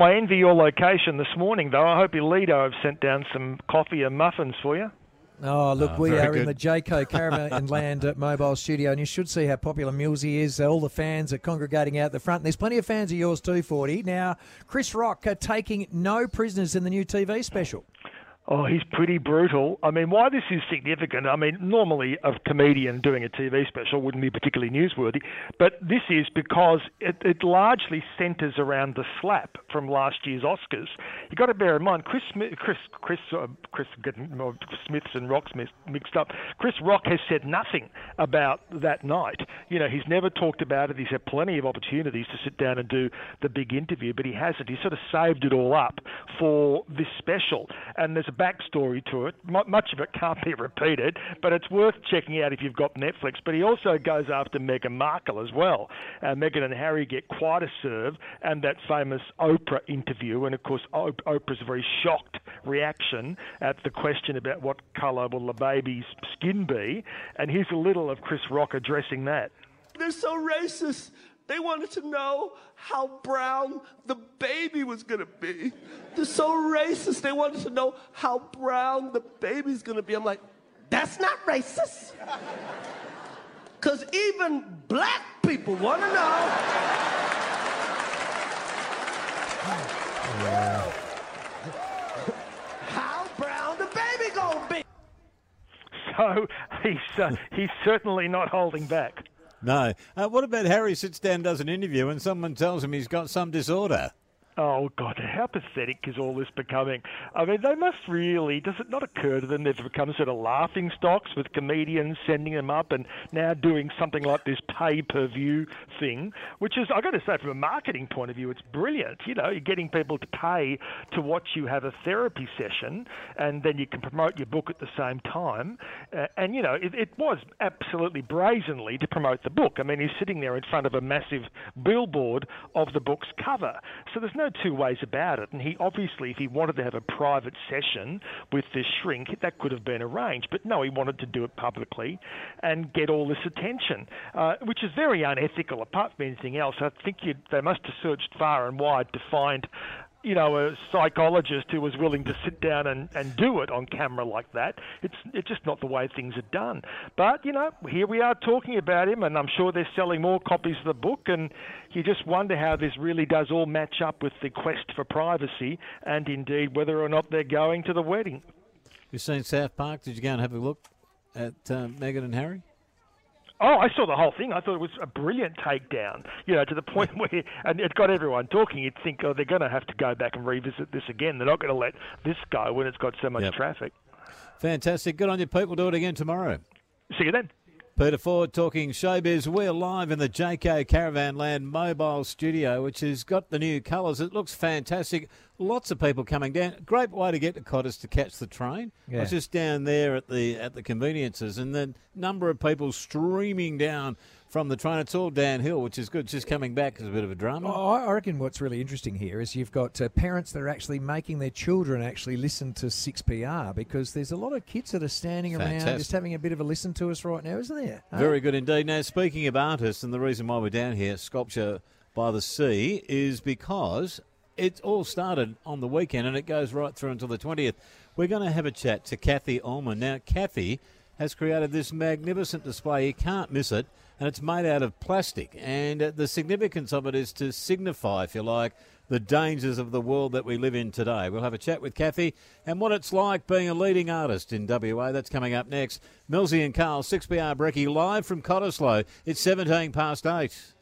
I envy your location this morning, though. I hope your Lido have sent down some coffee and muffins for you. Oh, look, Oh, we very are in the Jayco Caravan Land at Mobile Studio, and you should see how popular Millsy is. All the fans are congregating out the front. And there's plenty of fans of yours too, Fordy. Now, Chris Rock uh, taking no prisoners in the new TV special. Oh, he's pretty brutal. I mean, why this is significant, I mean, normally a comedian doing a TV special wouldn't be particularly newsworthy, but this is because it, it largely centres around the slap from last year's Oscars. You've got to bear in mind, Chris Chris, Chris, uh, Chris, uh, Smiths and Rocks mixed up. Chris Rock has said nothing about that night. You know, he's never talked about it. He's had plenty of opportunities to sit down and do the big interview, but he hasn't. He sort of saved it all up for this special. And there's a backstory to it. Mu much of it can't be repeated, but it's worth checking out if you've got Netflix. But he also goes after Meghan Markle as well. Uh, Meghan and Harry get quite a serve, and that famous Oprah interview. And of course, Oprah's very shocked reaction at the question about what colour will the baby's skin be. And here's a little of Chris Rock addressing that. They're so racist. They wanted to know how brown the baby was gonna be. They're so racist. They wanted to know how brown the baby's gonna be. I'm like, that's not racist. Cause even black people wanna know. How brown the baby gonna be? So he's uh, he's certainly not holding back. No. Uh, what about Harry sits down does an interview and someone tells him he's got some disorder? Oh God, how pathetic is all this becoming? I mean, they must really. Does it not occur to them they've become sort of laughing stocks with comedians sending them up and now doing something like this pay-per-view thing, which is, I've got to say, from a marketing point of view, it's brilliant. You know, you're getting people to pay to watch you have a therapy session, and then you can promote your book at the same time. Uh, and you know, it, it was absolutely brazenly to promote the book. I mean, he's sitting there in front of a massive billboard of the book's cover, so there's no two ways about it. And he obviously, if he wanted to have a private session with this shrink, that could have been arranged. But no, he wanted to do it publicly and get all this attention, uh, which is very unethical. Apart from anything else, I think they must have searched far and wide to find you know, a psychologist who was willing to sit down and, and do it on camera like that. It's it's just not the way things are done. But you know, here we are talking about him, and I'm sure they're selling more copies of the book. And you just wonder how this really does all match up with the quest for privacy, and indeed whether or not they're going to the wedding. You've seen South Park? Did you go and have a look at uh, Meghan and Harry? Oh, I saw the whole thing. I thought it was a brilliant takedown. You know, to the point where and it got everyone talking. You'd think, oh, they're going to have to go back and revisit this again. They're not going to let this go when it's got so much Yep. traffic. Fantastic. Good on you, Pete. We'll do it again tomorrow. See you then. Peter Ford talking showbiz. We're live in the Jayco Caravan Land mobile studio, which has got the new colours. It looks fantastic. Lots of people coming down. Great way to get to Cottas to catch the train. I was just down there at the at the conveniences, and the number of people streaming down from the train. It's all downhill, which is good. It's just coming back is a bit of a drama. Oh, I reckon what's really interesting here is you've got uh, parents that are actually making their children actually listen to 6PR because there's a lot of kids that are standing around just having a bit of a listen to us right now, isn't there? Very good indeed. Now, speaking of artists, and the reason why we're down here, Sculpture by the Sea, is because it all started on the weekend and it goes right through until the 20th. We're going to have a chat to Kathy Ullman. Now, Kathy has created this magnificent display. You can't miss it. And it's made out of plastic. And uh, the significance of it is to signify, if you like, the dangers of the world that we live in today. We'll have a chat with Kathy and what it's like being a leading artist in WA. That's coming up next. Millsy and Carl, 6PR Brecky, live from Cottesloe. It's 17 past 8.